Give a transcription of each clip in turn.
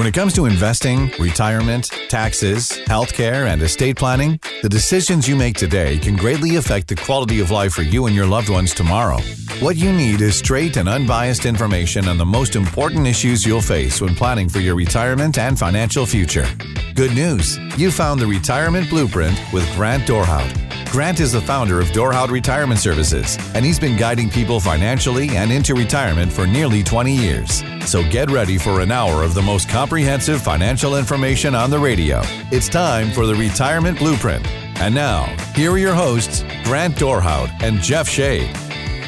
When it comes to investing, retirement, taxes, healthcare, and estate planning, the decisions you make today can greatly affect the quality of life for you and your loved ones tomorrow. What you need is straight and unbiased information on the most important issues you'll face when planning for your retirement and financial future. Good news! You found the Retirement Blueprint with Grant Dorhout. Grant is the founder of Dorhout Retirement Services, and he's been guiding people financially and into retirement for nearly 20 years. So get ready for an hour of the most comprehensive financial information on the radio. It's time for the Retirement Blueprint. And now, here are your hosts, Grant Dorhout and Jeff Shade.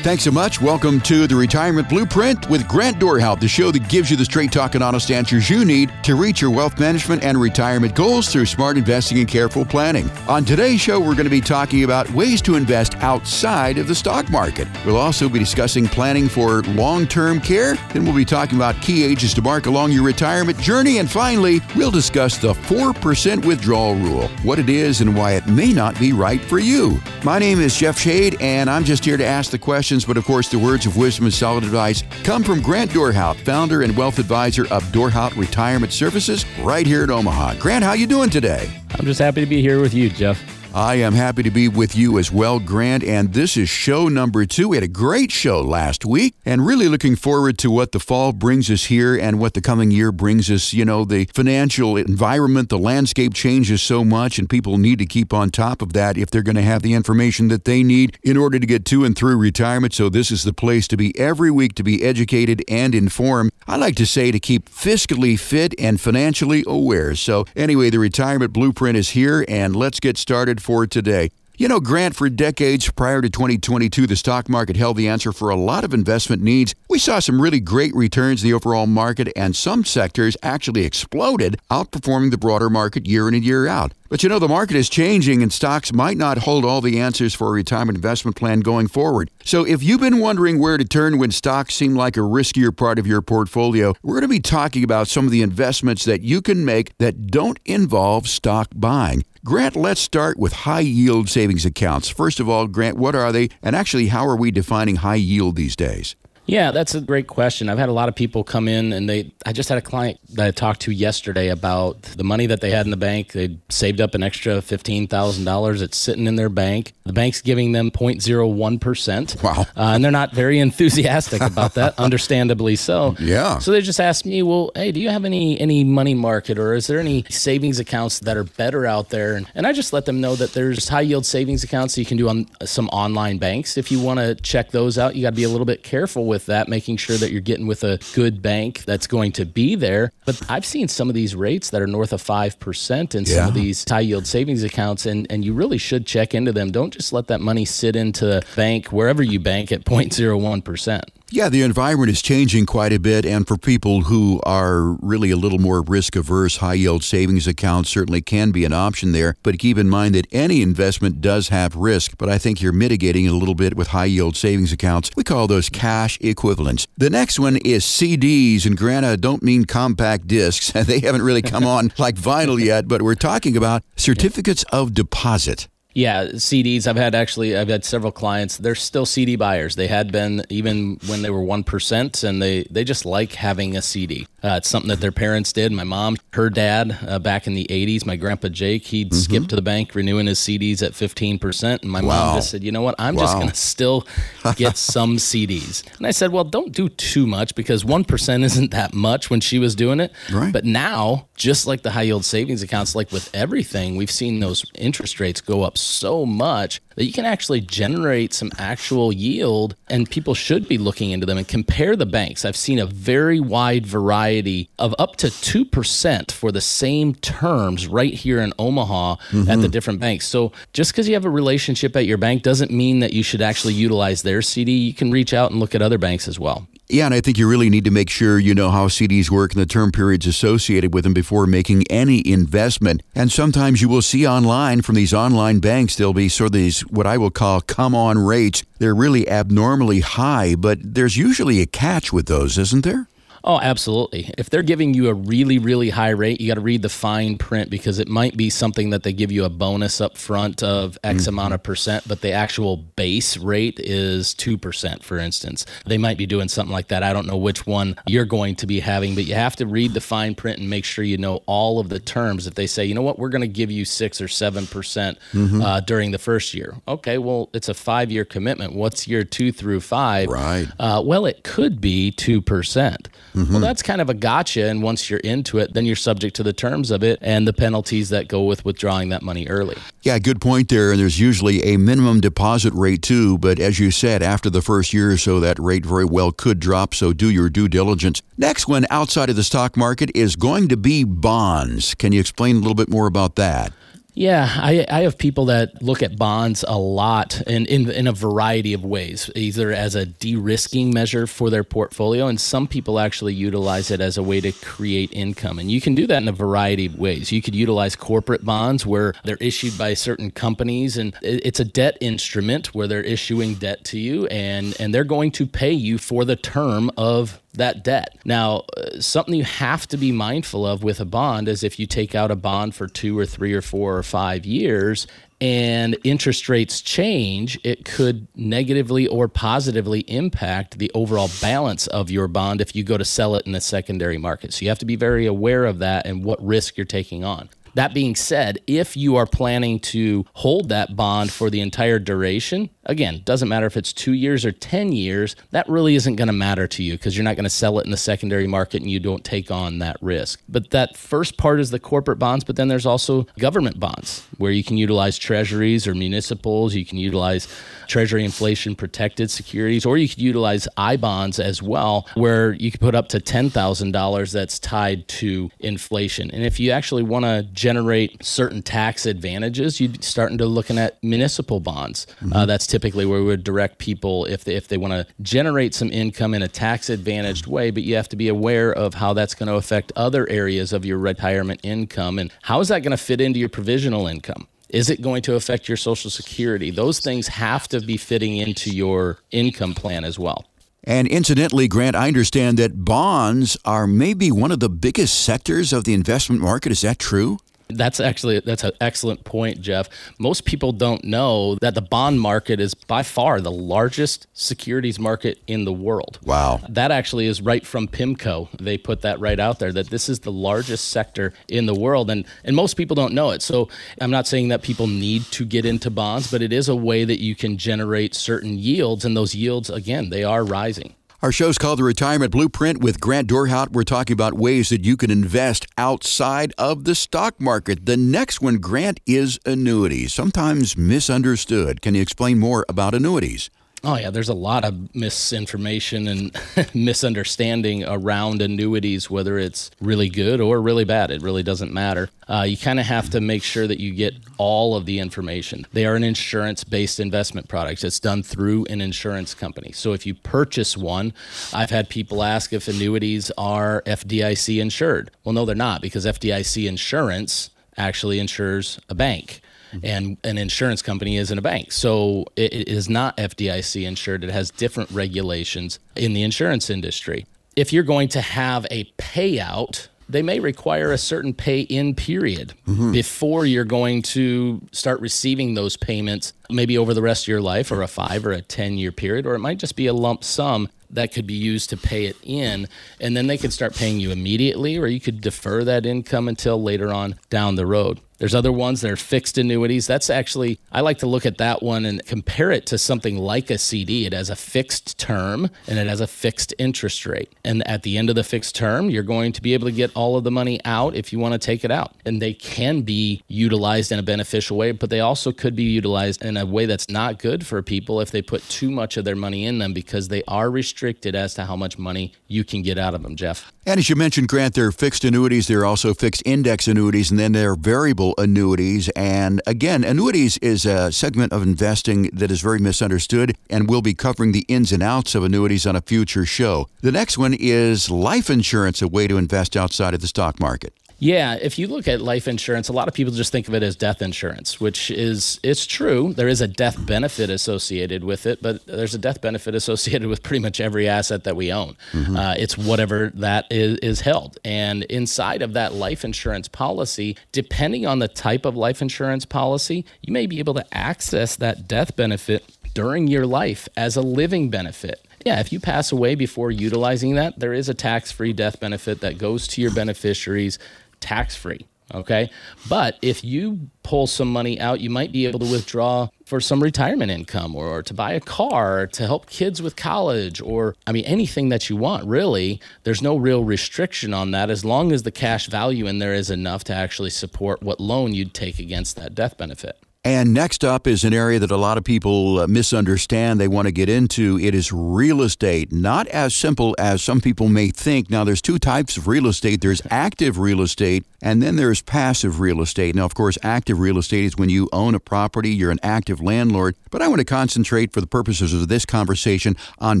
Thanks so much. Welcome to the Retirement Blueprint with Grant Dorhout, the show that gives you the straight talk and honest answers you need to reach your wealth management and retirement goals through smart investing and careful planning. On today's show, we're going to be talking about ways to invest outside of the stock market. We'll also be discussing planning for long term care. Then we'll be talking about key ages to mark along your retirement journey. And finally, we'll discuss the 4% withdrawal rule, what it is, and why it may not be right for you. My name is Jeff Shade, and I'm just here to ask the question but of course, the words of wisdom and solid advice come from Grant Dorhout, founder and wealth advisor of Dorhout Retirement Services, right here in Omaha. Grant, how you doing today? I'm just happy to be here with you, Jeff. I am happy to be with you as well, Grant, and this is show number two. We had a great show last week, and really looking forward to what the fall brings us here and what the coming year brings us. You know, the financial environment, the landscape changes so much, and people need to keep on top of that if they're going to have the information that they need in order to get to and through retirement. So, this is the place to be every week to be educated and informed. I like to say to keep fiscally fit and financially aware. So, anyway, the retirement blueprint is here, and let's get started for today. You know, Grant, for decades prior to 2022, the stock market held the answer for a lot of investment needs. We saw some really great returns in the overall market, and some sectors actually exploded, outperforming the broader market year in and year out. But you know, the market is changing, and stocks might not hold all the answers for a retirement investment plan going forward. So, if you've been wondering where to turn when stocks seem like a riskier part of your portfolio, we're going to be talking about some of the investments that you can make that don't involve stock buying. Grant, let's start with high yield savings accounts. First of all, Grant, what are they? And actually, how are we defining high yield these days? Yeah, that's a great question. I've had a lot of people come in and they I just had a client that I talked to yesterday about the money that they had in the bank. They saved up an extra $15,000. It's sitting in their bank. The bank's giving them 0.01%. Wow. Uh, and they're not very enthusiastic about that, understandably so. Yeah. So they just asked me, "Well, hey, do you have any any money market or is there any savings accounts that are better out there?" And, and I just let them know that there's high yield savings accounts that you can do on some online banks. If you want to check those out, you got to be a little bit careful with with that, making sure that you're getting with a good bank that's going to be there. But I've seen some of these rates that are north of 5% in Yeah. some of these high yield savings accounts, and, and you really should check into them. Don't just let that money sit into the bank, wherever you bank, at 0.01%. Yeah, the environment is changing quite a bit, and for people who are really a little more risk averse, high yield savings accounts certainly can be an option there. But keep in mind that any investment does have risk, but I think you're mitigating it a little bit with high yield savings accounts. We call those cash equivalents. The next one is CDs, and granted, I don't mean compact discs. they haven't really come on like vinyl yet, but we're talking about certificates of deposit. Yeah, CDs. I've had actually, I've had several clients. They're still CD buyers. They had been even when they were one percent, and they they just like having a CD. Uh, it's something that their parents did. My mom, her dad, uh, back in the '80s, my grandpa Jake, he'd skip to the bank renewing his CDs at fifteen percent, and my Wow. mom just said, "You know what? I'm just going to still get some CDs." And I said, "Well, don't do too much because one percent isn't that much when she was doing it." Right. But now, just like the high yield savings accounts, like with everything, we've seen those interest rates go up so much that you can actually generate some actual yield, and people should be looking into them and compare the banks. I've seen a very wide variety of up to 2% for the same terms right here in Omaha at the mm-hmm. different banks. So just because you have a relationship at your bank doesn't mean that you should actually utilize their CD. You can reach out and look at other banks as well. Yeah, and I think you really need to make sure you know how CDs work and the term periods associated with them before making any investment. And sometimes you will see online from these online banks, there'll be sort of these, what I will call come on rates. They're really abnormally high, but there's usually a catch with those, isn't there? Oh, absolutely. If they're giving you a really, really high rate, you got to read the fine print because it might be something that they give you a bonus up front of X mm-hmm. amount of percent, but the actual base rate is 2%, for instance. They might be doing something like that. I don't know which one you're going to be having, but you have to read the fine print and make sure you know all of the terms. If they say, you know what, we're going to give you 6 or 7% mm-hmm. uh, during the first year. Okay, well, it's a five year commitment. What's year two through five? Right. Uh, well, it could be 2%. Mm-hmm. Well, that's kind of a gotcha. And once you're into it, then you're subject to the terms of it and the penalties that go with withdrawing that money early. Yeah, good point there. And there's usually a minimum deposit rate too. But as you said, after the first year or so, that rate very well could drop. So do your due diligence. Next one outside of the stock market is going to be bonds. Can you explain a little bit more about that? Yeah, I, I have people that look at bonds a lot in, in, in a variety of ways, either as a de risking measure for their portfolio, and some people actually utilize it as a way to create income. And you can do that in a variety of ways. You could utilize corporate bonds where they're issued by certain companies, and it's a debt instrument where they're issuing debt to you, and, and they're going to pay you for the term of that debt. Now, uh, something you have to be mindful of with a bond is if you take out a bond for two or three or four or five years and interest rates change, it could negatively or positively impact the overall balance of your bond if you go to sell it in the secondary market. So you have to be very aware of that and what risk you're taking on. That being said, if you are planning to hold that bond for the entire duration, again, doesn't matter if it's two years or 10 years, that really isn't going to matter to you because you're not going to sell it in the secondary market and you don't take on that risk. But that first part is the corporate bonds, but then there's also government bonds where you can utilize treasuries or municipals, you can utilize treasury inflation protected securities, or you could utilize I bonds as well, where you could put up to $10,000 that's tied to inflation. And if you actually want to generate certain tax advantages, you'd starting to looking at municipal bonds. Mm-hmm. Uh, that's typically where we would direct people if they, if they want to generate some income in a tax advantaged way, but you have to be aware of how that's going to affect other areas of your retirement income and how is that going to fit into your provisional income. Is it going to affect your Social Security? Those things have to be fitting into your income plan as well. And incidentally, Grant, I understand that bonds are maybe one of the biggest sectors of the investment market. Is that true? That's actually that's an excellent point, Jeff. Most people don't know that the bond market is by far the largest securities market in the world. Wow. That actually is right from PIMCO. They put that right out there that this is the largest sector in the world and and most people don't know it. So I'm not saying that people need to get into bonds, but it is a way that you can generate certain yields and those yields again, they are rising. Our show's called The Retirement Blueprint with Grant Dorhout. We're talking about ways that you can invest outside of the stock market. The next one, Grant, is annuities, sometimes misunderstood. Can you explain more about annuities? Oh, yeah, there's a lot of misinformation and misunderstanding around annuities, whether it's really good or really bad. It really doesn't matter. Uh, you kind of have to make sure that you get all of the information. They are an insurance based investment product. It's done through an insurance company. So if you purchase one, I've had people ask if annuities are FDIC insured. Well, no, they're not because FDIC insurance actually insures a bank and an insurance company isn't a bank. So it, it is not FDIC insured. It has different regulations in the insurance industry. If you're going to have a payout, they may require a certain pay in period mm-hmm. before you're going to start receiving those payments, maybe over the rest of your life or a five or a 10 year period, or it might just be a lump sum that could be used to pay it in. And then they could start paying you immediately, or you could defer that income until later on down the road. There's other ones that are fixed annuities. That's actually, I like to look at that one and compare it to something like a CD. It has a fixed term and it has a fixed interest rate. And at the end of the fixed term, you're going to be able to get all of the money out if you want to take it out. And they can be utilized in a beneficial way, but they also could be utilized in a way that's not good for people if they put too much of their money in them because they are restricted as to how much money you can get out of them, Jeff. And as you mentioned, Grant, there are fixed annuities, there are also fixed index annuities, and then there are variable annuities. And again, annuities is a segment of investing that is very misunderstood, and we'll be covering the ins and outs of annuities on a future show. The next one is life insurance, a way to invest outside of the stock market. Yeah, if you look at life insurance, a lot of people just think of it as death insurance, which is it's true. There is a death benefit associated with it, but there's a death benefit associated with pretty much every asset that we own. Mm-hmm. Uh, it's whatever that is, is held, and inside of that life insurance policy, depending on the type of life insurance policy, you may be able to access that death benefit during your life as a living benefit yeah, if you pass away before utilizing that, there is a tax free death benefit that goes to your beneficiaries tax free. Okay. But if you pull some money out, you might be able to withdraw for some retirement income or, or, to buy a car, to help kids with college, or I mean, anything that you want, really. There's no real restriction on that as long as the cash value in there is enough to actually support what loan you'd take against that death benefit. And next up is an area that a lot of people uh, misunderstand. They want to get into. It is real estate. Not as simple as some people may think. Now, there's two types of real estate there's active real estate, and then there's passive real estate. Now, of course, active real estate is when you own a property, you're an active landlord. But I want to concentrate for the purposes of this conversation on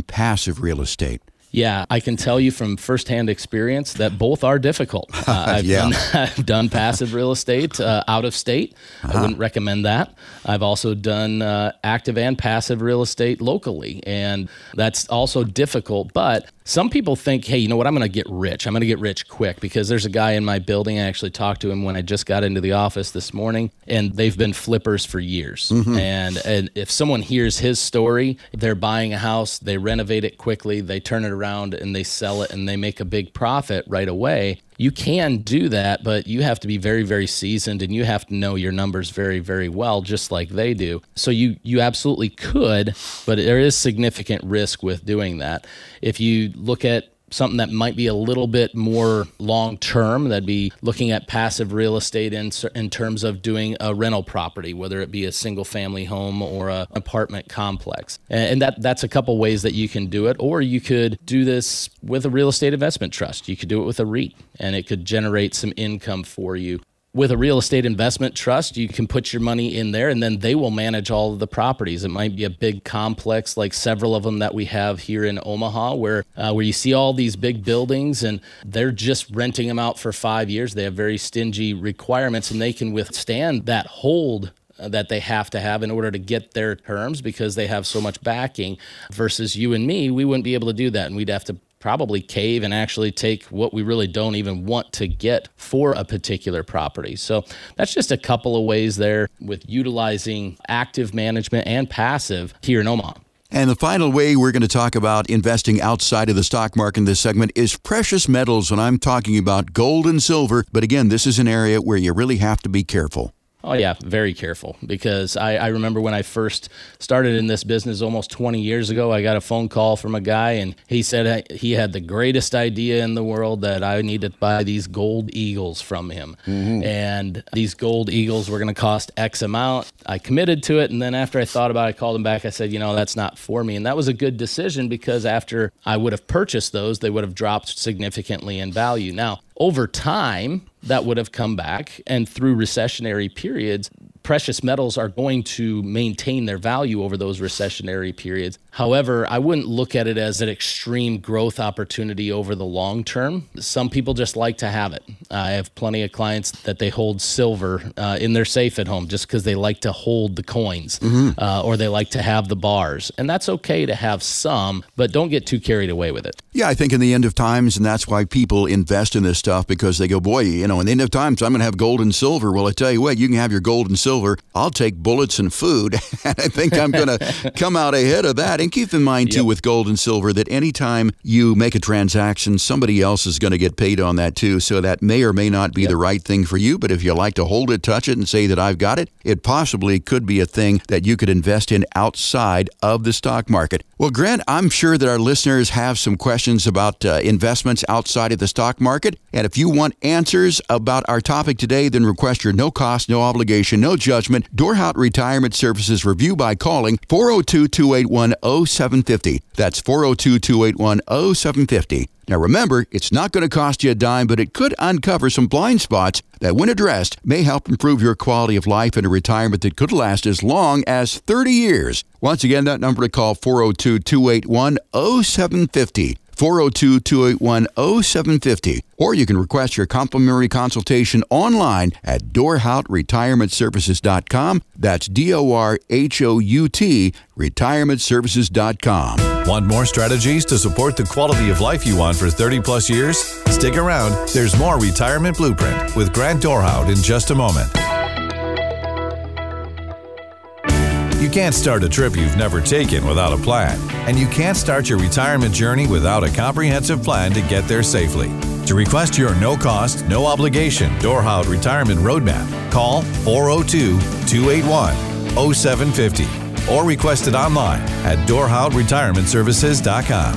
passive real estate. Yeah, I can tell you from firsthand experience that both are difficult. Uh, I've, yeah. done, I've done passive real estate uh, out of state. Uh-huh. I wouldn't recommend that. I've also done uh, active and passive real estate locally, and that's also difficult. But some people think, hey, you know what? I'm going to get rich. I'm going to get rich quick because there's a guy in my building. I actually talked to him when I just got into the office this morning, and they've been flippers for years. Mm-hmm. And, and if someone hears his story, they're buying a house, they renovate it quickly, they turn it around, and they sell it, and they make a big profit right away you can do that, but you have to be very, very seasoned and you have to know your numbers very, very well, just like they do. So you you absolutely could, but there is significant risk with doing that. If you look at something that might be a little bit more long term. That'd be looking at passive real estate in in terms of doing a rental property, whether it be a single family home or an apartment complex. And that that's a couple ways that you can do it. Or you could do this with a real estate investment trust. You could do it with a REIT, and it could generate some income for you with a real estate investment trust, you can put your money in there and then they will manage all of the properties. It might be a big complex like several of them that we have here in Omaha where uh, where you see all these big buildings and they're just renting them out for 5 years. They have very stingy requirements and they can withstand that hold uh, that they have to have in order to get their terms because they have so much backing versus you and me we wouldn't be able to do that and we'd have to probably cave and actually take what we really don't even want to get for a particular property. So that's just a couple of ways there with utilizing active management and passive here in Omaha. And the final way we're going to talk about investing outside of the stock market in this segment is precious metals. And I'm talking about gold and silver. But again, this is an area where you really have to be careful. Oh yeah, very careful because I, I remember when I first started in this business almost 20 years ago. I got a phone call from a guy and he said he had the greatest idea in the world that I need to buy these gold eagles from him, mm-hmm. and these gold eagles were going to cost X amount. I committed to it, and then after I thought about it, I called him back. I said, you know, that's not for me, and that was a good decision because after I would have purchased those, they would have dropped significantly in value. Now over time, that would have come back. And through recessionary periods, precious metals are going to maintain their value over those recessionary periods. However, I wouldn't look at it as an extreme growth opportunity over the long term. Some people just like to have it. I have plenty of clients that they hold silver uh, in their safe at home just because they like to hold the coins mm-hmm. uh, or they like to have the bars. And that's okay to have some, but don't get too carried away with it. Yeah, I think in the end of times, and that's why people invest in this stuff because they go, boy, you know, in the end of times, I'm going to have gold and silver. Well, I tell you what, you can have your gold and silver silver, I'll take bullets and food. and I think I'm going to come out ahead of that. And keep in mind, too, yep. with gold and silver, that anytime you make a transaction, somebody else is going to get paid on that, too. So that may or may not be yep. the right thing for you. But if you like to hold it, touch it, and say that I've got it, it possibly could be a thing that you could invest in outside of the stock market. Well, Grant, I'm sure that our listeners have some questions about uh, investments outside of the stock market. And if you want answers about our topic today, then request your no cost, no obligation, no judgment Dorhout Retirement Services review by calling 402 281 0750. That's 402 281 0750. Now remember, it's not going to cost you a dime, but it could uncover some blind spots that, when addressed, may help improve your quality of life in a retirement that could last as long as 30 years. Once again, that number to call 402 281 0750. 402 281 0750. Or you can request your complimentary consultation online at dorhoutretirementservices.com. That's D O R H O U T, retirementservices.com. Want more strategies to support the quality of life you want for 30 plus years? Stick around. There's more Retirement Blueprint with Grant Dorhout in just a moment. You can't start a trip you've never taken without a plan, and you can't start your retirement journey without a comprehensive plan to get there safely. To request your no cost, no obligation Dorhout Retirement Roadmap, call 402 281 0750 or request it online at DorhoutRetirementServices.com.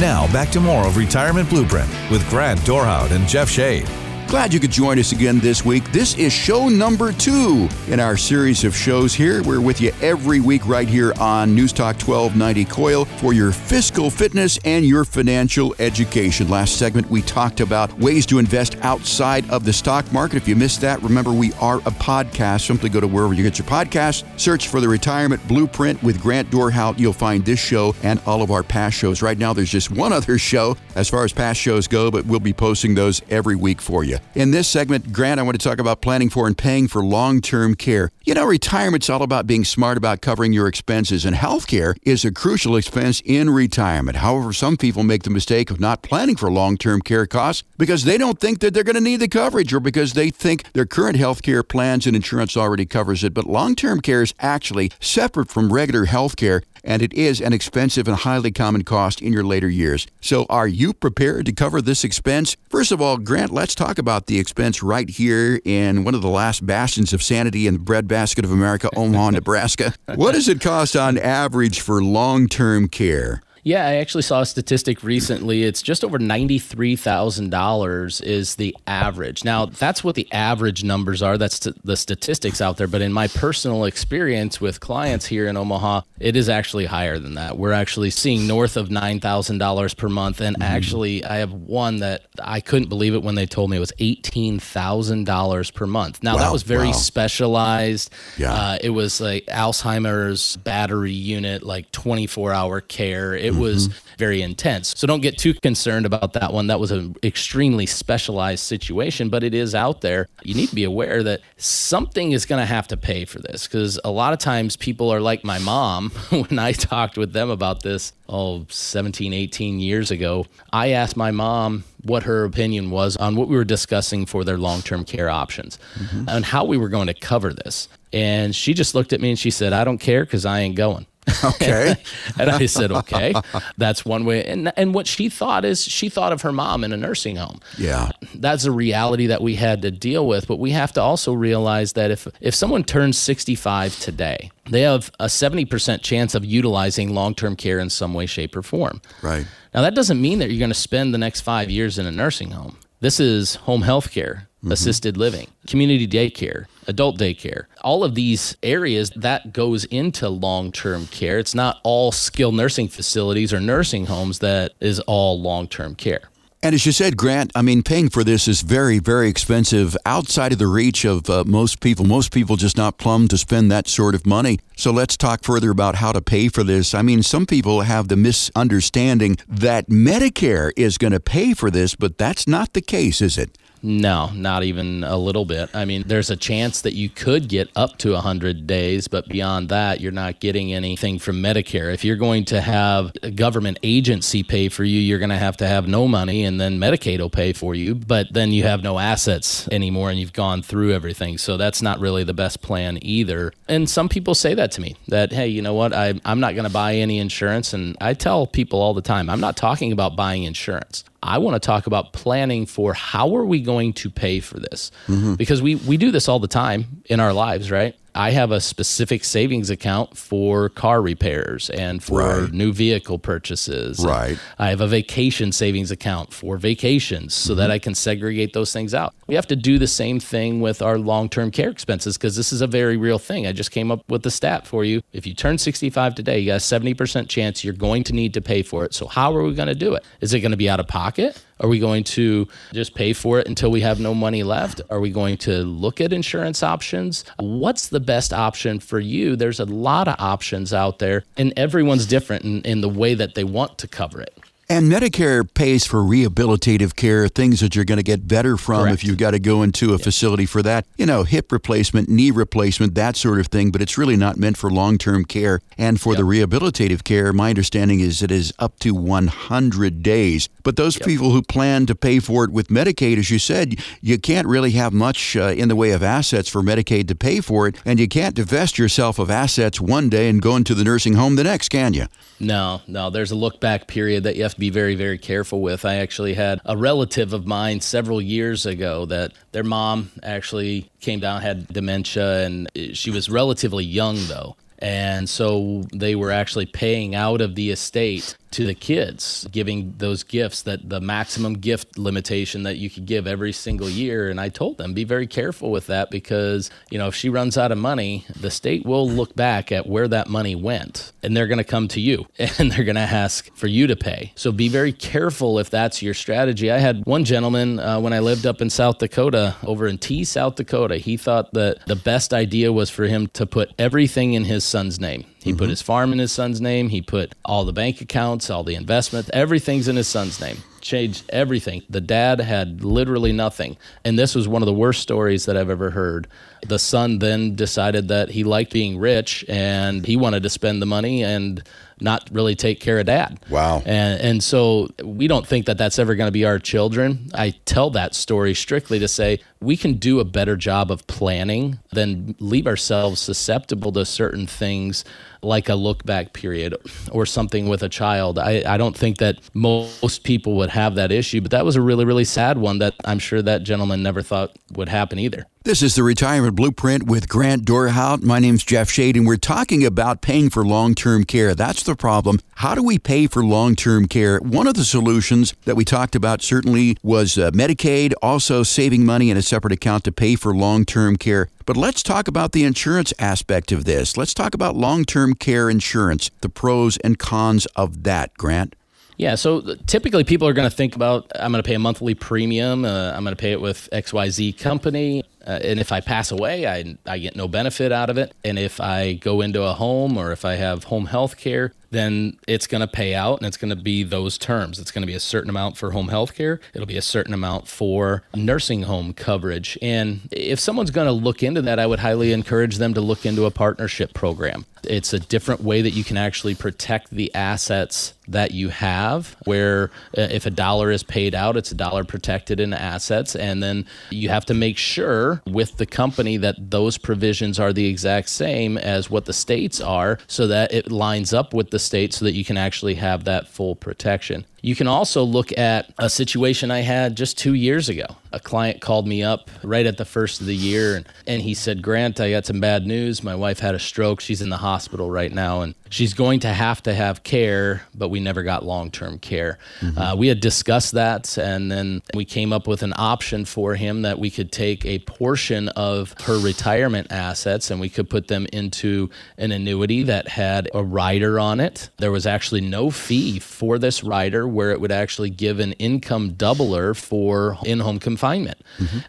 Now, back to more of Retirement Blueprint with Grant Dorhout and Jeff Shade. Glad you could join us again this week. This is show number two in our series of shows here. We're with you every week right here on News Talk 1290 KOIL for your fiscal fitness and your financial education. Last segment, we talked about ways to invest outside of the stock market. If you missed that, remember we are a podcast. Simply go to wherever you get your podcast, search for the Retirement Blueprint with Grant Dorhout. You'll find this show and all of our past shows. Right now, there's just one other show as far as past shows go, but we'll be posting those every week for you. In this segment, Grant, I want to talk about planning for and paying for long term care. You know, retirement's all about being smart about covering your expenses, and healthcare is a crucial expense in retirement. However, some people make the mistake of not planning for long term care costs because they don't think that they're going to need the coverage or because they think their current healthcare plans and insurance already covers it. But long term care is actually separate from regular healthcare and it is an expensive and highly common cost in your later years. So, are you prepared to cover this expense? First of all, Grant, let's talk about the expense right here in one of the last bastions of sanity in the breadbasket of America, Omaha, Nebraska. What does it cost on average for long term care? Yeah, I actually saw a statistic recently. It's just over $93,000 is the average. Now, that's what the average numbers are. That's the statistics out there. But in my personal experience with clients here in Omaha, it is actually higher than that. We're actually seeing north of $9,000 per month. And mm-hmm. actually, I have one that I couldn't believe it when they told me it was $18,000 per month. Now, wow, that was very wow. specialized. Yeah. Uh, it was like Alzheimer's battery unit, like 24 hour care. It mm-hmm. was very intense. So don't get too concerned about that one. That was an extremely specialized situation, but it is out there. You need to be aware that something is going to have to pay for this because a lot of times people are like my mom when I talked with them about this, oh, 17, 18 years ago. I asked my mom what her opinion was on what we were discussing for their long term care options mm-hmm. and how we were going to cover this. And she just looked at me and she said, I don't care because I ain't going. Okay. and I said, okay, that's one way. And and what she thought is she thought of her mom in a nursing home. Yeah. That's a reality that we had to deal with. But we have to also realize that if if someone turns 65 today, they have a 70% chance of utilizing long-term care in some way, shape, or form. Right. Now that doesn't mean that you're going to spend the next five years in a nursing home. This is home health care, mm-hmm. assisted living, community daycare, adult daycare. All of these areas that goes into long term care. It's not all skilled nursing facilities or nursing homes that is all long term care. And as you said, Grant, I mean, paying for this is very, very expensive, outside of the reach of uh, most people. Most people just not plumbed to spend that sort of money. So let's talk further about how to pay for this. I mean, some people have the misunderstanding that Medicare is going to pay for this, but that's not the case, is it? No, not even a little bit. I mean, there's a chance that you could get up to 100 days, but beyond that, you're not getting anything from Medicare. If you're going to have a government agency pay for you, you're going to have to have no money and then Medicaid will pay for you, but then you have no assets anymore and you've gone through everything. So that's not really the best plan either. And some people say that to me that, hey, you know what? I, I'm not going to buy any insurance. And I tell people all the time, I'm not talking about buying insurance. I want to talk about planning for how are we going to pay for this? Mm-hmm. Because we we do this all the time in our lives, right? I have a specific savings account for car repairs and for right. new vehicle purchases. Right. I have a vacation savings account for vacations so mm-hmm. that I can segregate those things out. We have to do the same thing with our long term care expenses because this is a very real thing. I just came up with the stat for you. If you turn 65 today, you got a 70% chance you're going to need to pay for it. So, how are we going to do it? Is it going to be out of pocket? Are we going to just pay for it until we have no money left? Are we going to look at insurance options? What's the best option for you? There's a lot of options out there, and everyone's different in, in the way that they want to cover it. And Medicare pays for rehabilitative care, things that you're going to get better from Correct. if you've got to go into a facility for that. You know, hip replacement, knee replacement, that sort of thing, but it's really not meant for long term care. And for the rehabilitative care, my understanding is it is up to 100 days. But those people who plan to pay for it with Medicaid, as you said, you can't really have much uh, in the way of assets for Medicaid to pay for it. And you can't divest yourself of assets one day and go into the nursing home the next, can you? No, no, there's a look back period that you have to be very, very careful with. I actually had a relative of mine several years ago that their mom actually came down, had dementia, and she was relatively young though. And so they were actually paying out of the estate to the kids, giving those gifts that the maximum gift limitation that you could give every single year. And I told them, be very careful with that because, you know, if she runs out of money, the state will look back at where that money went and they're going to come to you and they're going to ask for you to pay. So be very careful if that's your strategy. I had one gentleman uh, when I lived up in South Dakota, over in T, South Dakota, he thought that the best idea was for him to put everything in his son's name. He put mm-hmm. his farm in his son's name. He put all the bank accounts, all the investment, everything's in his son's name. Changed everything. The dad had literally nothing. And this was one of the worst stories that I've ever heard. The son then decided that he liked being rich and he wanted to spend the money and not really take care of dad. Wow. And, and so we don't think that that's ever going to be our children. I tell that story strictly to say we can do a better job of planning than leave ourselves susceptible to certain things like a look back period or something with a child. I, I don't think that most people would have that issue, but that was a really, really sad one that I'm sure that gentleman never thought would happen either. This is the Retirement Blueprint with Grant Dorhout. My name's Jeff Shade, and we're talking about paying for long term care. That's the problem. How do we pay for long term care? One of the solutions that we talked about certainly was uh, Medicaid, also saving money in a separate account to pay for long term care. But let's talk about the insurance aspect of this. Let's talk about long term care insurance, the pros and cons of that, Grant. Yeah, so typically people are going to think about I'm going to pay a monthly premium, uh, I'm going to pay it with XYZ company. Uh, and if I pass away, I, I get no benefit out of it. And if I go into a home or if I have home health care, then it's going to pay out and it's going to be those terms. It's going to be a certain amount for home health care, it'll be a certain amount for nursing home coverage. And if someone's going to look into that, I would highly encourage them to look into a partnership program. It's a different way that you can actually protect the assets that you have, where uh, if a dollar is paid out, it's a dollar protected in assets. And then you have to make sure with the company that those provisions are the exact same as what the states are so that it lines up with the state so that you can actually have that full protection. You can also look at a situation I had just two years ago. A client called me up right at the first of the year and, and he said, Grant, I got some bad news. My wife had a stroke. She's in the hospital right now and she's going to have to have care, but we never got long term care. Uh, we had discussed that and then we came up with an option for him that we could take a portion of her retirement assets and we could put them into an annuity that had a rider on it. There was actually no fee for this rider where it would actually give an income doubler for in home confinement,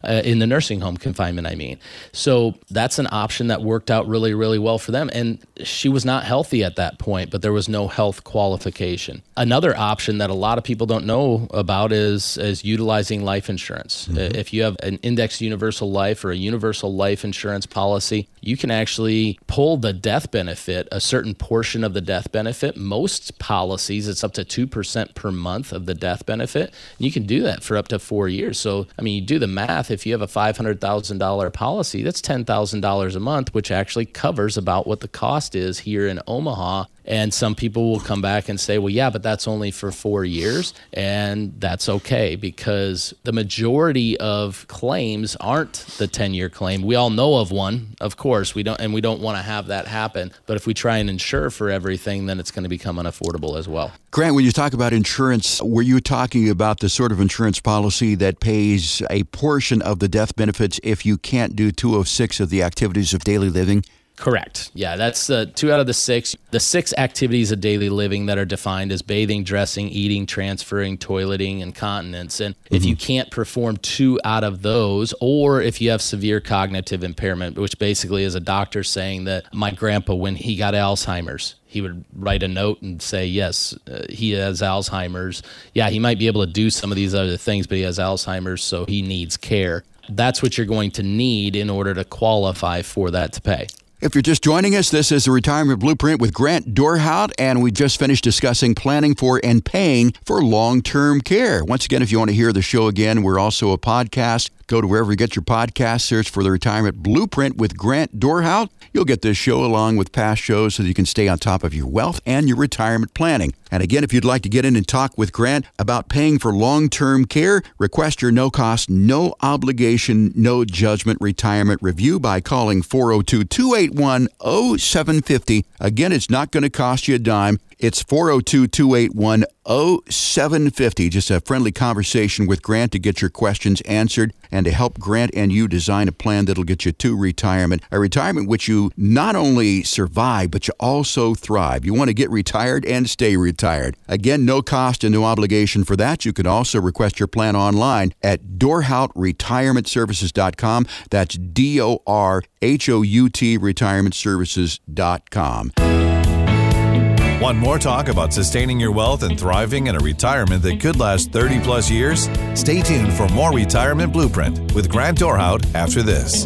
uh, in the nursing home confinement, I mean. So that's an option that worked out really, really well for them. And she was not healthy at that point, but there was no health qualification. Another option that a lot of people don't know about is, is utilizing life insurance. Uh, If you have an indexed universal life or a universal life insurance policy, you can actually pull the death benefit, a certain portion of the death benefit. Most policies, it's up to 2% per month of the death benefit. You can do that for up to four years. So, I mean, you do the math. If you have a $500,000 policy, that's $10,000 a month, which actually covers about what the cost is here in Omaha. And some people will come back and say, well, yeah, but that's only for four years. And that's okay because the majority of claims aren't the 10 year claim. We all know of one, of course, we don't, and we don't want to have that happen. But if we try and insure for everything, then it's going to become unaffordable as well. Grant, when you talk about insurance, were you talking about the sort of insurance policy that pays a portion of the death benefits if you can't do 206 of the activities of daily living? Correct. Yeah, that's uh, two out of the six. The six activities of daily living that are defined as bathing, dressing, eating, transferring, toileting, and continence. And mm-hmm. if you can't perform two out of those, or if you have severe cognitive impairment, which basically is a doctor saying that my grandpa, when he got Alzheimer's, he would write a note and say, Yes, uh, he has Alzheimer's. Yeah, he might be able to do some of these other things, but he has Alzheimer's, so he needs care. That's what you're going to need in order to qualify for that to pay. If you're just joining us, this is the Retirement Blueprint with Grant Dorhout, and we just finished discussing planning for and paying for long term care. Once again, if you want to hear the show again, we're also a podcast. Go to wherever you get your podcast, search for the Retirement Blueprint with Grant Dorhout. You'll get this show along with past shows so that you can stay on top of your wealth and your retirement planning. And again, if you'd like to get in and talk with Grant about paying for long term care, request your no cost, no obligation, no judgment retirement review by calling 402 281 0750. Again, it's not going to cost you a dime. It's 402 281 0750. Just a friendly conversation with Grant to get your questions answered and to help Grant and you design a plan that'll get you to retirement. A retirement which you not only survive, but you also thrive. You want to get retired and stay retired. Again, no cost and no obligation for that. You can also request your plan online at dorhoutretirementservices.com. That's D O R H O U T retirementservices.com. Want more talk about sustaining your wealth and thriving in a retirement that could last 30 plus years? Stay tuned for more Retirement Blueprint with Grant Dorhout after this.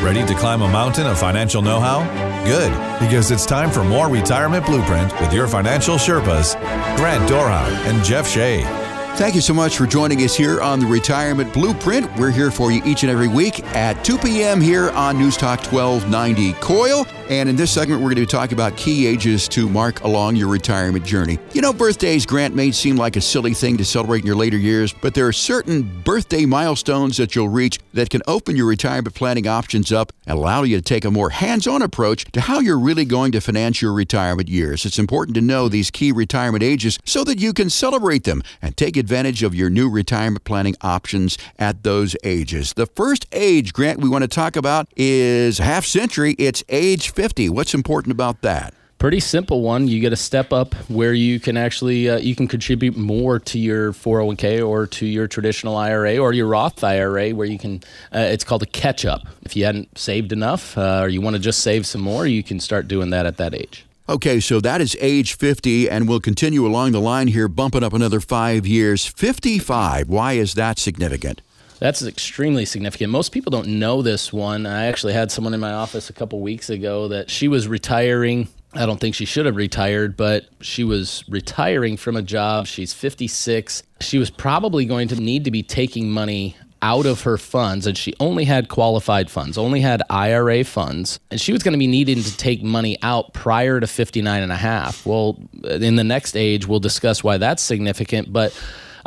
Ready to climb a mountain of financial know how? Good, because it's time for more Retirement Blueprint with your financial Sherpas, Grant Dorhout and Jeff Shea. Thank you so much for joining us here on the Retirement Blueprint. We're here for you each and every week at 2 p.m. here on News Talk 1290 KOIL. And in this segment, we're going to be talking about key ages to mark along your retirement journey. You know, birthdays, Grant, may seem like a silly thing to celebrate in your later years, but there are certain birthday milestones that you'll reach that can open your retirement planning options up and allow you to take a more hands on approach to how you're really going to finance your retirement years. It's important to know these key retirement ages so that you can celebrate them and take advantage of your new retirement planning options at those ages. The first age, Grant, we want to talk about is half century. It's age 50. What's important about that? Pretty simple one. You get a step up where you can actually uh, you can contribute more to your 401k or to your traditional IRA or your Roth IRA, where you can. Uh, it's called a catch up. If you hadn't saved enough uh, or you want to just save some more, you can start doing that at that age. Okay, so that is age 50, and we'll continue along the line here, bumping up another five years. 55, why is that significant? That's extremely significant. Most people don't know this one. I actually had someone in my office a couple weeks ago that she was retiring. I don't think she should have retired, but she was retiring from a job. She's 56. She was probably going to need to be taking money out of her funds and she only had qualified funds only had ira funds and she was going to be needing to take money out prior to 59 and a half. Well in the next age we'll discuss why that's significant but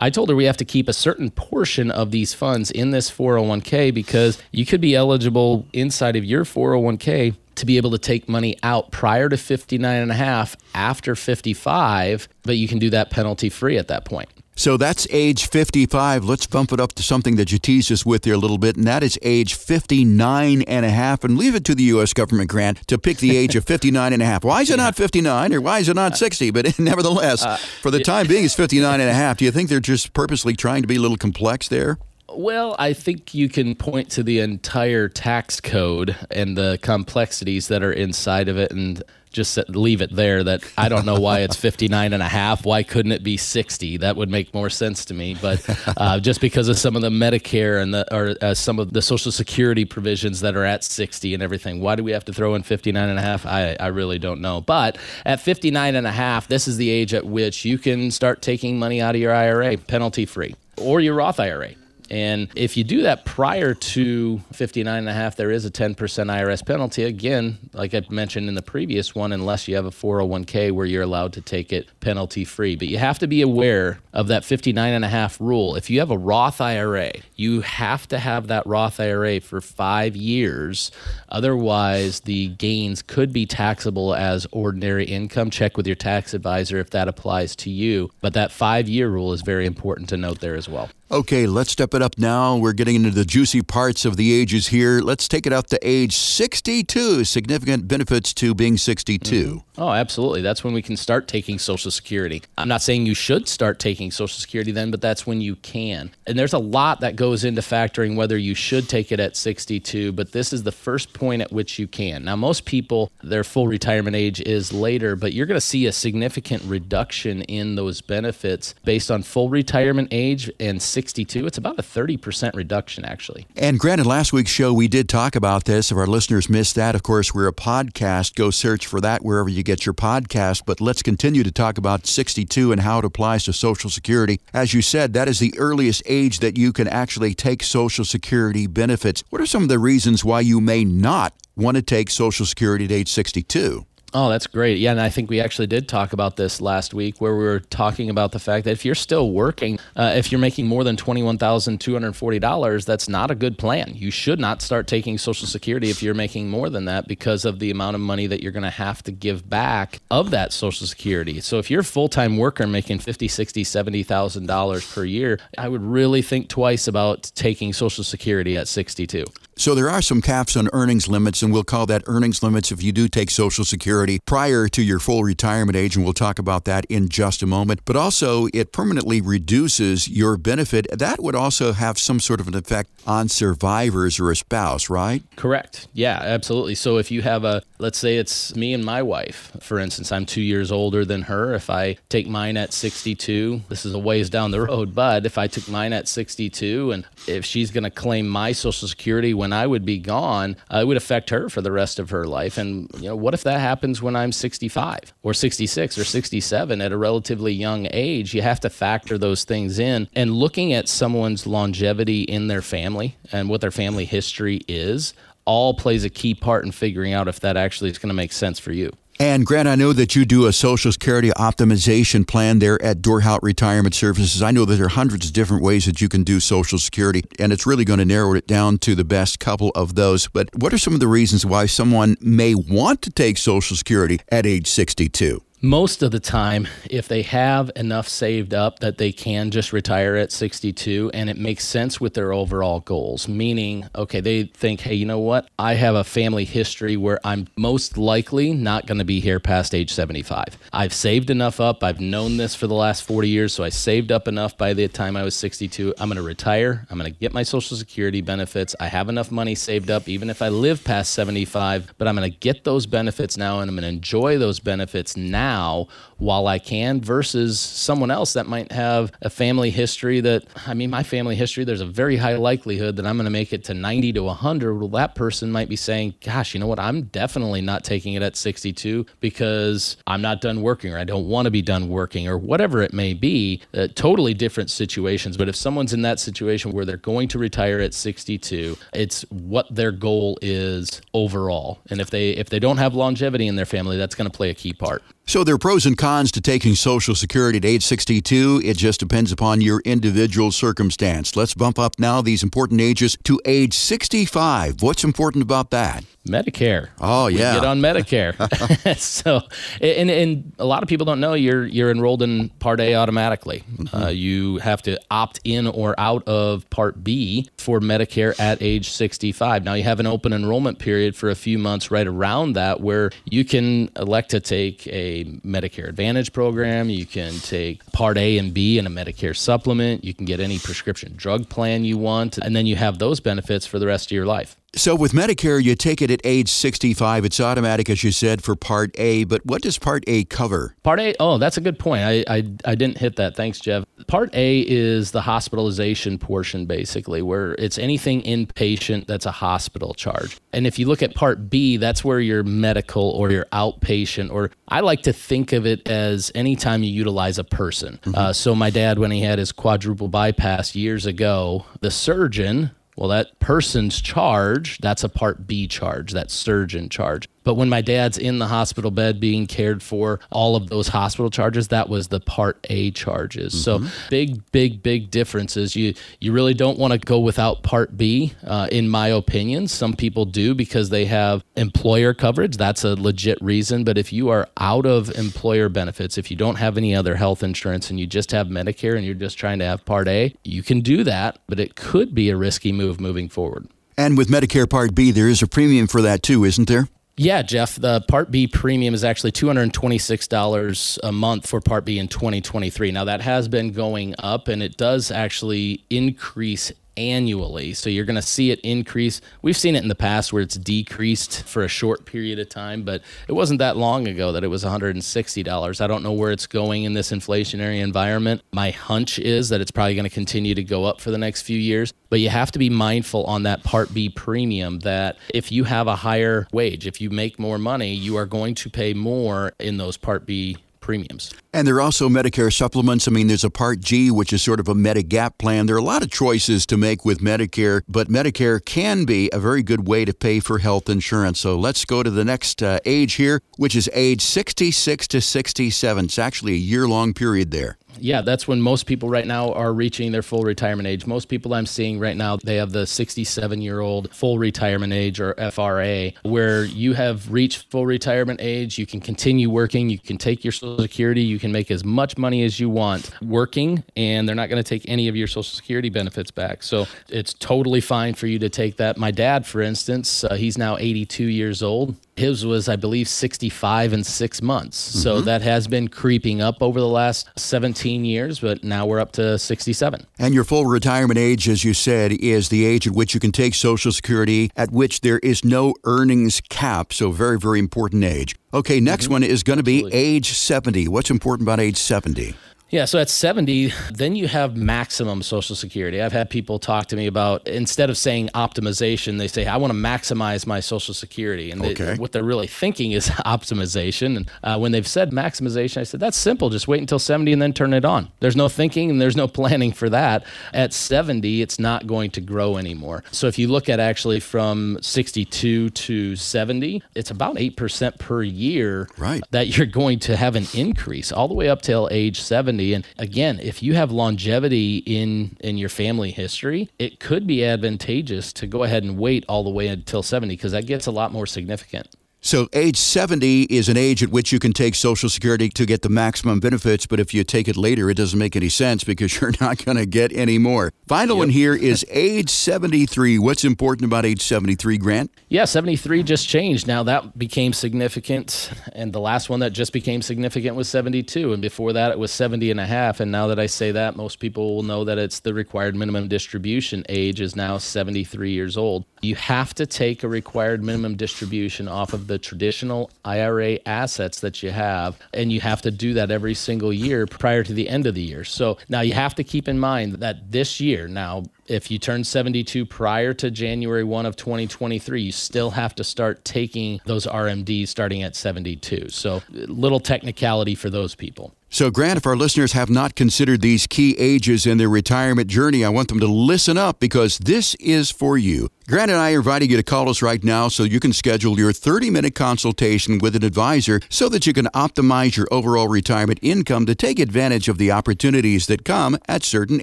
I told her we have to keep a certain portion of these funds in this 401k because you could be eligible inside of your 401k to be able to take money out prior to 59 and a half after 55 but you can do that penalty free at that point so that's age 55. Let's bump it up to something that you teased us with there a little bit, and that is age 59 and a half. And leave it to the U.S. government Grant to pick the age of 59 and a half. Why is it yeah. not 59 or why is it not 60? But nevertheless, uh, for the time being, it's 59 and a half. Do you think they're just purposely trying to be a little complex there? Well, I think you can point to the entire tax code and the complexities that are inside of it. And just leave it there that I don't know why it's 59 and a half. Why couldn't it be 60? That would make more sense to me. But uh, just because of some of the Medicare and the, or uh, some of the Social Security provisions that are at 60 and everything, why do we have to throw in 59 and a half? I, I really don't know. But at 59 and a half, this is the age at which you can start taking money out of your IRA penalty free or your Roth IRA. And if you do that prior to 59 and a half, there is a 10% IRS penalty. Again, like I mentioned in the previous one, unless you have a 401k where you're allowed to take it penalty free. But you have to be aware of that 59 and a half rule. If you have a Roth IRA, you have to have that Roth IRA for five years. Otherwise, the gains could be taxable as ordinary income. Check with your tax advisor if that applies to you. But that five year rule is very important to note there as well. Okay, let's step it up now. We're getting into the juicy parts of the ages here. Let's take it up to age 62. Significant benefits to being 62. Mm-hmm. Oh, absolutely. That's when we can start taking Social Security. I'm not saying you should start taking Social Security then, but that's when you can. And there's a lot that goes into factoring whether you should take it at 62, but this is the first point at which you can. Now, most people, their full retirement age is later, but you're going to see a significant reduction in those benefits based on full retirement age and 62. It's about a 30% reduction, actually. And granted, last week's show, we did talk about this. If our listeners missed that, of course, we're a podcast. Go search for that wherever you get your podcast. But let's continue to talk about 62 and how it applies to Social Security. As you said, that is the earliest age that you can actually take Social Security benefits. What are some of the reasons why you may not want to take Social Security at age 62? Oh, that's great. Yeah, and I think we actually did talk about this last week where we were talking about the fact that if you're still working, uh, if you're making more than $21,240, that's not a good plan. You should not start taking Social Security if you're making more than that because of the amount of money that you're going to have to give back of that Social Security. So if you're a full-time worker making 50, 60, $70,000 per year, I would really think twice about taking Social Security at 62. So there are some caps on earnings limits, and we'll call that earnings limits if you do take Social Security prior to your full retirement age, and we'll talk about that in just a moment. But also, it permanently reduces your benefit. That would also have some sort of an effect on survivors or a spouse, right? Correct. Yeah, absolutely. So if you have a, let's say it's me and my wife, for instance, I'm two years older than her. If I take mine at 62, this is a ways down the road, but if I took mine at 62 and if she's going to claim my Social Security when I would be gone, uh, it would affect her for the rest of her life. And you know, what if that happens when I'm 65 or 66 or 67 at a relatively young age? You have to factor those things in. And looking at someone's longevity in their family and what their family history is all plays a key part in figuring out if that actually is going to make sense for you. And Grant, I know that you do a Social Security optimization plan there at Dorhout Retirement Services. I know that there are hundreds of different ways that you can do Social Security, and it's really going to narrow it down to the best couple of those. But what are some of the reasons why someone may want to take Social Security at age 62? Most of the time, if they have enough saved up that they can just retire at 62 and it makes sense with their overall goals, meaning, okay, they think, hey, you know what? I have a family history where I'm most likely not going to be here past age 75. I've saved enough up. I've known this for the last 40 years, so I saved up enough by the time I was 62. I'm going to retire. I'm going to get my Social Security benefits. I have enough money saved up, even if I live past 75, but I'm going to get those benefits now and I'm going to enjoy those benefits now now while I can versus someone else that might have a family history that, I mean, my family history, there's a very high likelihood that I'm going to make it to 90 to 100. Well, that person might be saying, gosh, you know what? I'm definitely not taking it at 62 because I'm not done working or I don't want to be done working or whatever it may be. Uh, totally different situations. But if someone's in that situation where they're going to retire at 62, it's what their goal is overall. And if they if they don't have longevity in their family, that's going to play a key part. So there are pros and cons to taking Social Security at age 62. It just depends upon your individual circumstance. Let's bump up now these important ages to age 65. What's important about that? Medicare. Oh yeah, we get on Medicare. so, and, and a lot of people don't know you're you're enrolled in Part A automatically. Mm-hmm. Uh, you have to opt in or out of Part B for Medicare at age 65. Now you have an open enrollment period for a few months right around that where you can elect to take a Medicare Advantage program. You can take Part A and B in a Medicare supplement. You can get any prescription drug plan you want, and then you have those benefits for the rest of your life. So with Medicare, you take it at age 65. It's automatic, as you said, for Part A. But what does Part A cover? Part A, oh, that's a good point. I, I, I didn't hit that. Thanks, Jeff. Part A is the hospitalization portion, basically, where it's anything inpatient that's a hospital charge. And if you look at Part B, that's where your medical or your outpatient, or I like to think of it as anytime you utilize a person. Mm-hmm. Uh, so my dad, when he had his quadruple bypass years ago, the surgeon well, that person's charge, that's a Part B charge, that surgeon charge. But when my dad's in the hospital bed being cared for, all of those hospital charges, that was the Part A charges. Mm-hmm. So big, big, big differences. You you really don't want to go without Part B, uh, in my opinion. Some people do because they have employer coverage. That's a legit reason. But if you are out of employer benefits, if you don't have any other health insurance and you just have Medicare and you're just trying to have Part A, you can do that, but it could be a risky move moving forward. And with Medicare Part B, there is a premium for that too, isn't there? Yeah, Jeff, the Part B premium is actually $226 a month for Part B in 2023. Now, that has been going up and it does actually increase annually. So you're going to see it increase. We've seen it in the past where it's decreased for a short period of time, but it wasn't that long ago that it was $160. I don't know where it's going in this inflationary environment. My hunch is that it's probably going to continue to go up for the next few years, but you have to be mindful on that Part B premium that if you have a higher wage, if you make more money, you are going to pay more in those Part B premiums. And there are also Medicare supplements. I mean, there's a Part G, which is sort of a Medigap plan. There are a lot of choices to make with Medicare, but Medicare can be a very good way to pay for health insurance. So let's go to the next uh, age here, which is age 66 to 67. It's actually a year long period there yeah, that's when most people right now are reaching their full retirement age. Most people I'm seeing right now, they have the 67 year old full retirement age or FRA, where you have reached full retirement age. You can continue working. You can take your Social Security. You can make as much money as you want working, and they're not going to take any of your Social Security benefits back. So it's totally fine for you to take that. My dad, for instance, uh, he's now 82 years old. His was, I believe, 65 and six months. Mm-hmm. So that has been creeping up over the last 17 years, but now we're up to 67. And your full retirement age, as you said, is the age at which you can take Social Security, at which there is no earnings cap. So, very, very important age. Okay, next mm-hmm. one is going to be Absolutely. age 70. What's important about age 70? Yeah, so at 70, then you have maximum Social Security. I've had people talk to me about instead of saying optimization, they say, I want to maximize my Social Security. And okay. they, what they're really thinking is optimization. And uh, when they've said maximization, I said, that's simple. Just wait until 70 and then turn it on. There's no thinking and there's no planning for that. At 70, it's not going to grow anymore. So if you look at actually from 62 to 70, it's about 8% per year right. that you're going to have an increase all the way up till age 70 70 and again if you have longevity in in your family history it could be advantageous to go ahead and wait all the way until 70 because that gets a lot more significant so, age 70 is an age at which you can take Social Security to get the maximum benefits, but if you take it later, it doesn't make any sense because you're not going to get any more. Final yep. one here is age 73. What's important about age 73, Grant? Yeah, 73 just changed. Now, that became significant, and the last one that just became significant was 72, and before that, it was 70 and a half. And now that I say that, most people will know that it's the required minimum distribution age is now 73 years old. You have to take a required minimum distribution off of the traditional IRA assets that you have, and you have to do that every single year prior to the end of the year. So now you have to keep in mind that this year, now, if you turn 72 prior to January 1 of 2023, you still have to start taking those RMDs starting at 72. So, little technicality for those people. So, Grant, if our listeners have not considered these key ages in their retirement journey, I want them to listen up because this is for you. Grant and I are inviting you to call us right now so you can schedule your 30 minute consultation with an advisor so that you can optimize your overall retirement income to take advantage of the opportunities that come at certain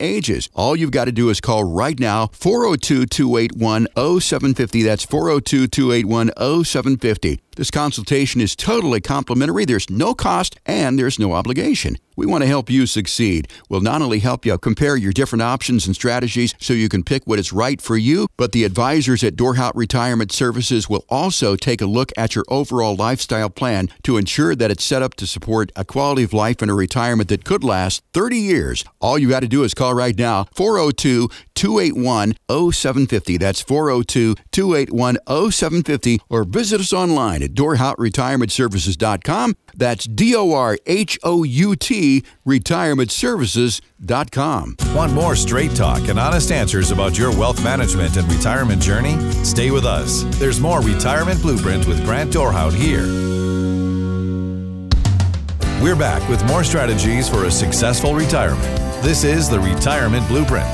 ages. All you've got to do is call right now 402 281 0750. That's 402 281 0750. This consultation is totally complimentary. There's no cost and there's no obligation. We want to help you succeed. We'll not only help you compare your different options and strategies so you can pick what is right for you, but the advisors at Dorhout Retirement Services will also take a look at your overall lifestyle plan to ensure that it's set up to support a quality of life and a retirement that could last 30 years. All you got to do is call right now 402 281 0750. That's 402 281 0750 or visit us online at dorhoutretirementservices.com. That's D O R H O U T retirementservices.com. Want more straight talk and honest answers about your wealth management and retirement journey? Stay with us. There's more Retirement Blueprint with Grant Dorhout here. We're back with more strategies for a successful retirement. This is the Retirement Blueprint.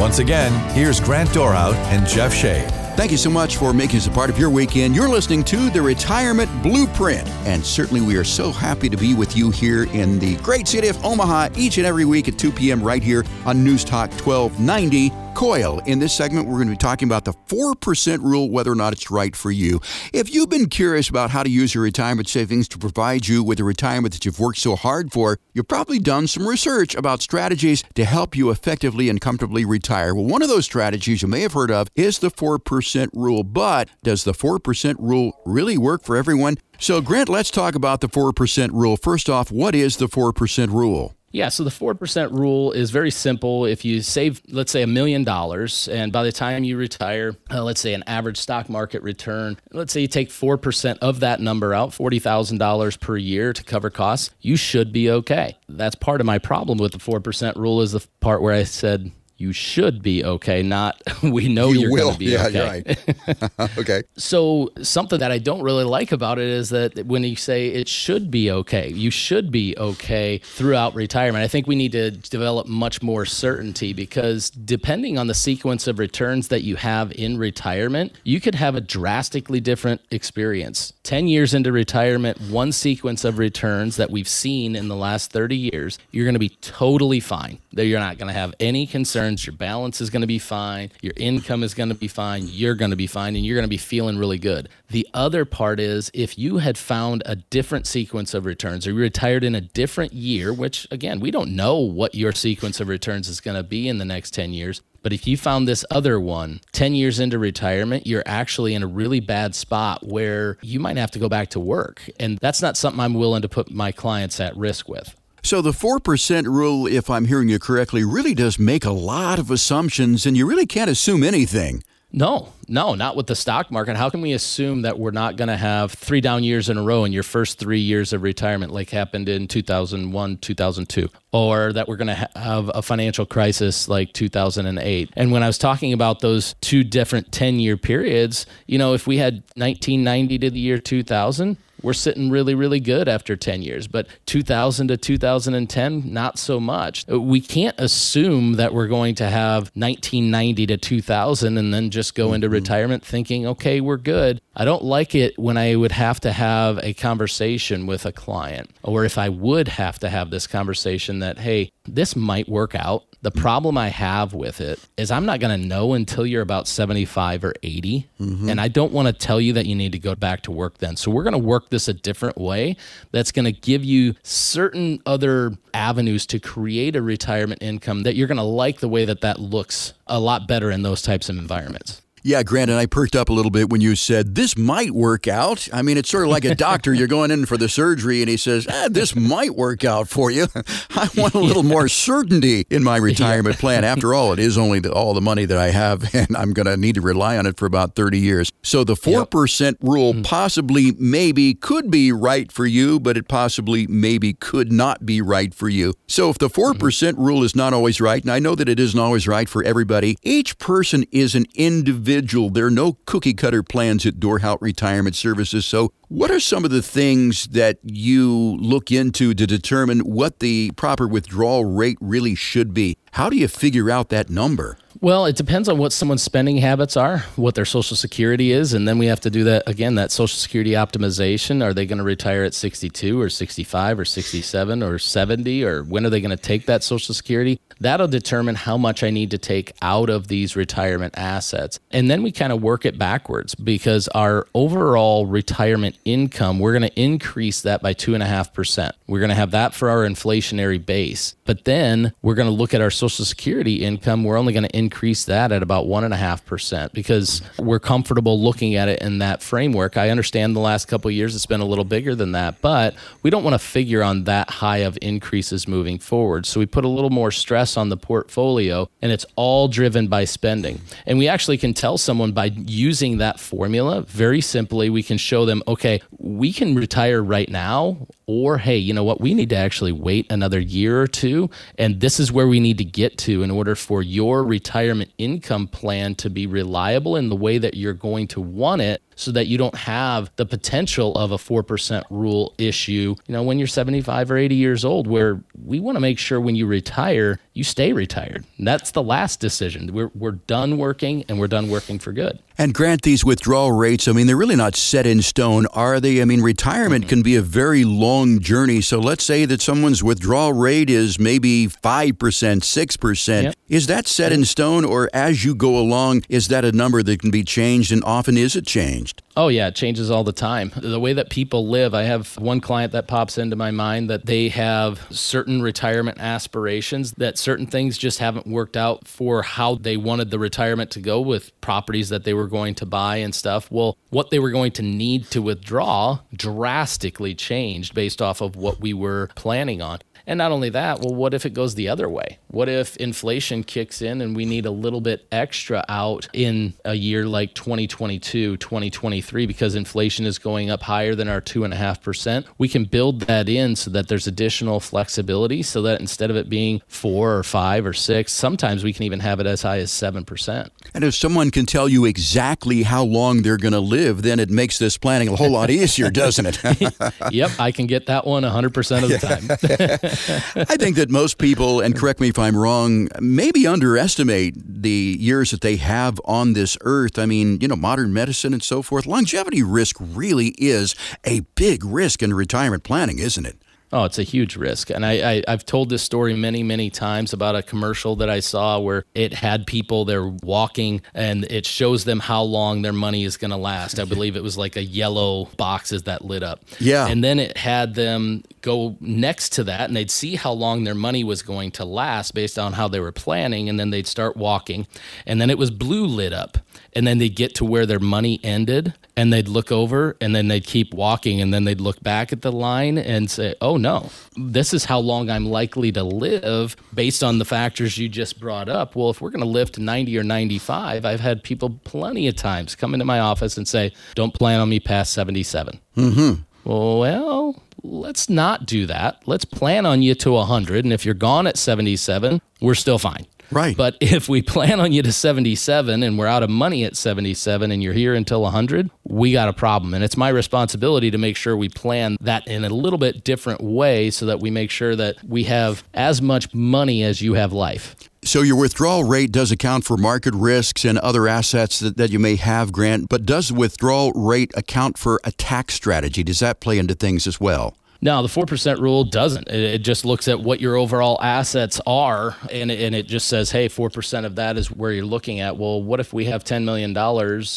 Once again, here's Grant Dorhout and Jeff Shea. Thank you so much for making us a part of your weekend. You're listening to the Retirement Blueprint, and certainly we are so happy to be with you here in the great city of Omaha each and every week at 2 p.m. right here on News Talk 1290. KOIL. In this segment, we're going to be talking about the 4% rule, whether or not it's right for you. If you've been curious about how to use your retirement savings to provide you with the retirement that you've worked so hard for, you've probably done some research about strategies to help you effectively and comfortably retire. Well, one of those strategies you may have heard of is the 4% rule. But does the 4% rule really work for everyone? So, Grant, let's talk about the 4% rule. First off, what is the 4% rule? Yeah, so the 4% rule is very simple. If you save, let's say, a million dollars, and by the time you retire, uh, let's say an average stock market return, let's say you take 4% of that number out, $40,000 per year to cover costs, you should be okay. That's part of my problem with the 4% rule, is the part where I said, you should be okay, not we know you are to be yeah, okay. right. okay. So something that I don't really like about it is that when you say it should be okay, you should be okay throughout retirement. I think we need to develop much more certainty because depending on the sequence of returns that you have in retirement, you could have a drastically different experience. 10 years into retirement, one sequence of returns that we've seen in the last 30 years, you're going to be totally fine. That you're not going to have any concern concerns. Your balance is going to be fine. Your income is going to be fine. You're going to be fine and you're going to be feeling really good. The other part is if you had found a different sequence of returns or you retired in a different year, which again, we don't know what your sequence of returns is going to be in the next 10 years. But if you found this other one 10 years into retirement, you're actually in a really bad spot where you might have to go back to work. And that's not something I'm willing to put my clients at risk with. So the 4% rule, if I'm hearing you correctly, really does make a lot of assumptions, and you really can't assume anything. No, no, not with the stock market. How can we assume that we're not going to have three down years in a row in your first three years of retirement, like happened in 2001, 2002, or that we're going to have a financial crisis like 2008? And when I was talking about those two different 10 year periods, you know, if we had 1990 to the year 2000, we're sitting really, really good after 10 years. But 2000 to 2010, not so much. We can't assume that we're going to have 1990 to 2000 and then just go into mm-hmm. retirement thinking, okay, we're good. I don't like it when I would have to have a conversation with a client, or if I would have to have this conversation that, hey, this might work out. The problem I have with it is I'm not going to know until you're about 75 or 80. Mm-hmm. And I don't want to tell you that you need to go back to work then. So we're going to work this a different way that's going to give you certain other avenues to create a retirement income that you're going to like the way that that looks a lot better in those types of environments. Yeah, Grant, and I perked up a little bit when you said this might work out. I mean, it's sort of like a doctor. You're going in for the surgery, and he says, ah, "This might work out for you." I want a little more certainty in my retirement plan. After all, it is only the, all the money that I have, and I'm going to need to rely on it for about 30 years. So the four percent yep. rule mm. possibly, maybe, could be right for you, but it possibly, maybe, could not be right for you. So if the four mm-hmm. percent mm-hmm. rule is not always right, and I know that it isn't always right for everybody, each person is an individual individual. There are no cookie cutter plans at Dorhout Retirement Services. So, what are some of the things that you look into to determine what the proper withdrawal rate really should be? How do you figure out that number? Well, it depends on what someone's spending habits are, what their social security is, and then we have to do that again. That social security optimization. Are they going to retire at 62 or 65 or 67 or 70, or when are they going to take that social security? That'll determine how much I need to take out of these retirement assets, and then we kind of work it backwards because our overall retirement income, we're going to increase that by two and a half percent. We're going to have that for our inflationary base, but then we're going to look at our social security income. We're only going to increase increase that at about 1.5% because we're comfortable looking at it in that framework. I understand the last couple years it's been a little bigger than that, but we don't want to figure on that high of increases moving forward. So we put a little more stress on the portfolio and it's all driven by spending. And we actually can tell someone by using that formula very simply, we can show them, okay, we can retire right now or hey, you know what, we need to actually wait another year or two. And this is where we need to get to in order for your retirement income plan to be reliable in the way that you're going to want it. So that you don't have the potential of a 4% rule issue, you know, when you're 75 or 80 years old, where we want to make sure when you retire, you stay retired. And that's the last decision. We're, we're done working and we're done working for good. And grant these withdrawal rates, I mean, they're really not set in stone, are they? I mean, retirement mm-hmm. can be a very long journey. So let's say that someone's withdrawal rate is maybe 5%, 6%. Yep. Is that set in stone, or as you go along, is that a number that can be changed? And often is it changed? Oh, yeah, it changes all the time. The way that people live, I have one client that pops into my mind that they have certain retirement aspirations, that certain things just haven't worked out for how they wanted the retirement to go with properties that they were going to buy and stuff. Well, what they were going to need to withdraw drastically changed based off of what we were planning on. And not only that, well, what if it goes the other way? What if inflation kicks in and we need a little bit extra out in a year like 2022, 2023, because inflation is going up higher than our 2.5%? We can build that in so that there's additional flexibility so that instead of it being four or five or six, sometimes we can even have it as high as 7%. And if someone can tell you exactly how long they're going to live, then it makes this planning a whole lot easier, doesn't it? yep, I can get that one 100% of the time. I think that most people, and correct me if I'm wrong, maybe underestimate the years that they have on this earth. I mean, you know, modern medicine and so forth. Longevity risk really is a big risk in retirement planning, isn't it? Oh, it's a huge risk. And I, I, have told this story many, many times about a commercial that I saw where it had people, they're walking and it shows them how long their money is going to last. I believe it was like a yellow boxes that lit up. Yeah. And then it had them go next to that and they'd see how long their money was going to last based on how they were planning. And then they'd start walking. And then it was blue lit up and then they'd get to where their money ended and they'd look over and then they'd keep walking and then they'd look back at the line and say, oh no, this is how long I'm likely to live based on the factors you just brought up. Well, if we're going to live to 90 or 95, I've had people plenty of times come into my office and say, don't plan on me past 77. Mm-hmm. Well, let's not do that. Let's plan on you to 100. And if you're gone at 77, we're still fine. Right. But if we plan on you to 77 and we're out of money at 77 and you're here until 100, we got a problem. And it's my responsibility to make sure we plan that in a little bit different way so that we make sure that we have as much money as you have life. So your withdrawal rate does account for market risks and other assets that, that you may have, Grant, but does withdrawal rate account for a tax strategy? Does that play into things as well? No, the 4% rule doesn't. It, just looks at what your overall assets are and, and it just says, hey, 4% of that is where you're looking at. Well, what if we have $10 million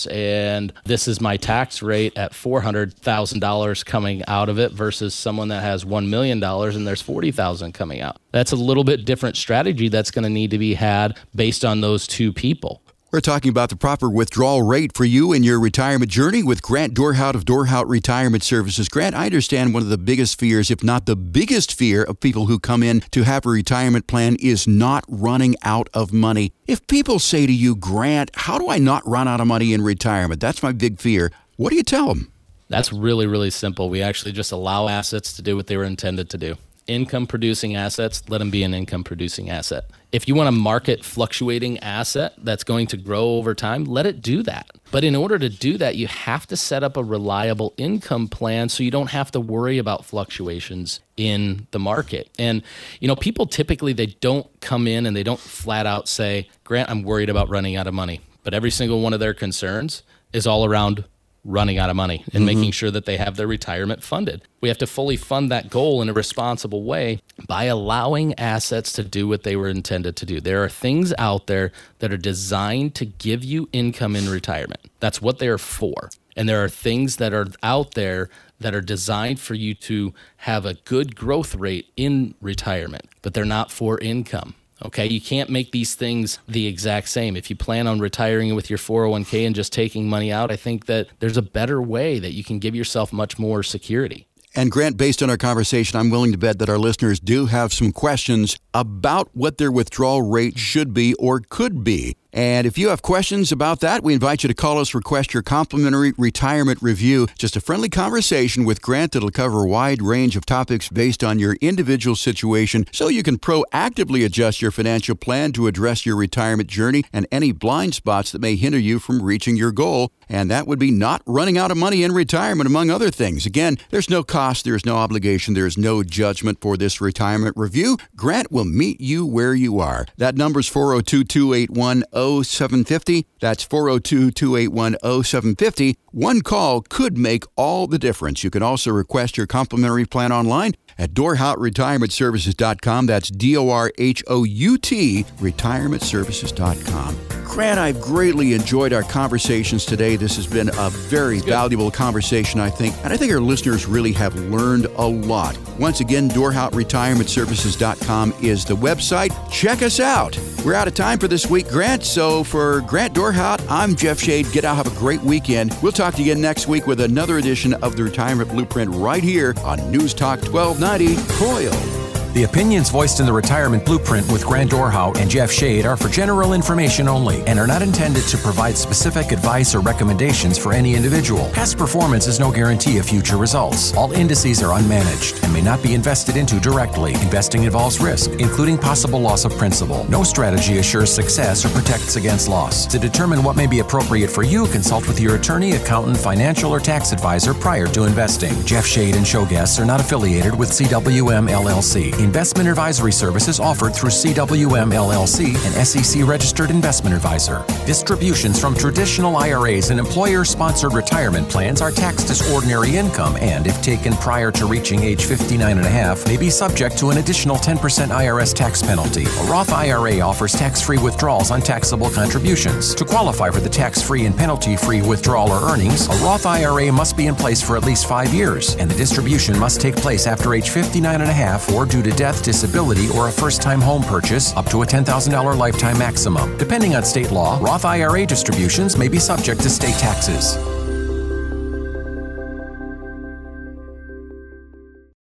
and this is my tax rate at $400,000 coming out of it versus someone that has $1 million and there's 40,000 coming out? That's a little bit different strategy that's going to need to be had based on those two people. We're talking about the proper withdrawal rate for you in your retirement journey with Grant Dorhout of Dorhout Retirement Services. Grant, I understand one of the biggest fears, if not the biggest fear, of people who come in to have a retirement plan is not running out of money. If people say to you, Grant, how do I not run out of money in retirement? That's my big fear. What do you tell them? That's really, really simple. We actually just allow assets to do what they were intended to do income producing assets, let them be an income producing asset. If you want a market fluctuating asset that's going to grow over time, let it do that. But in order to do that, you have to set up a reliable income plan so you don't have to worry about fluctuations in the market. And you know, people typically they don't come in and they don't flat out say, "Grant, I'm worried about running out of money." But every single one of their concerns is all around running out of money and mm-hmm. making sure that they have their retirement funded. We have to fully fund that goal in a responsible way by allowing assets to do what they were intended to do. There are things out there that are designed to give you income in retirement. That's what they're for. And there are things that are out there that are designed for you to have a good growth rate in retirement, but they're not for income. Okay, you can't make these things the exact same. If you plan on retiring with your 401k and just taking money out, I think that there's a better way that you can give yourself much more security. And Grant, based on our conversation, I'm willing to bet that our listeners do have some questions about what their withdrawal rate should be or could be. And if you have questions about that, we invite you to call us, request your complimentary retirement review. Just a friendly conversation with Grant that'll cover a wide range of topics based on your individual situation so you can proactively adjust your financial plan to address your retirement journey and any blind spots that may hinder you from reaching your goal. And that would be not running out of money in retirement, among other things. Again, there's no cost, there's no obligation, there's no judgment for this retirement review. Grant will meet you where you are. That number's 402 281 0750. That's 402 281 0750. One call could make all the difference. You can also request your complimentary plan online at dorhoutretirementservices.com. That's D O R H O U T, retirementservices.com. Grant, I've greatly enjoyed our conversations today. This has been a very valuable conversation, I think, and I think our listeners really have learned a lot. Once again, dorhoutretirementservices.com is the website. Check us out. We're out of time for this week, Grant. So for Grant Dorhout, I'm Jeff Shade. Get out, have a great weekend. We'll talk to you again next week with another edition of the Retirement Blueprint right here on News Talk 1290 KOIL. The opinions voiced in the Retirement Blueprint with Grant Dorhout and Jeff Shade are for general information only and are not intended to provide specific advice or recommendations for any individual. Past performance is no guarantee of future results. All indices are unmanaged and may not be invested into directly. Investing involves risk, including possible loss of principal. No strategy assures success or protects against loss. To determine what may be appropriate for you, consult with your attorney, accountant, financial, or tax advisor prior to investing. Jeff Shade and show guests are not affiliated with CWM LLC investment advisory services offered through CWM LLC, an SEC registered investment advisor. Distributions from traditional IRAs and employer sponsored retirement plans are taxed as ordinary income and, if taken prior to reaching age 59 and a half, may be subject to an additional 10% IRS tax penalty. A Roth IRA offers tax free withdrawals on taxable contributions. To qualify for the tax free and penalty free withdrawal or earnings, a Roth IRA must be in place for at least five years, and the distribution must take place after age 59 and a half or due to death, disability, or a first time home purchase up to a $10,000 lifetime maximum. Depending on state law, Roth IRA distributions may be subject to state taxes.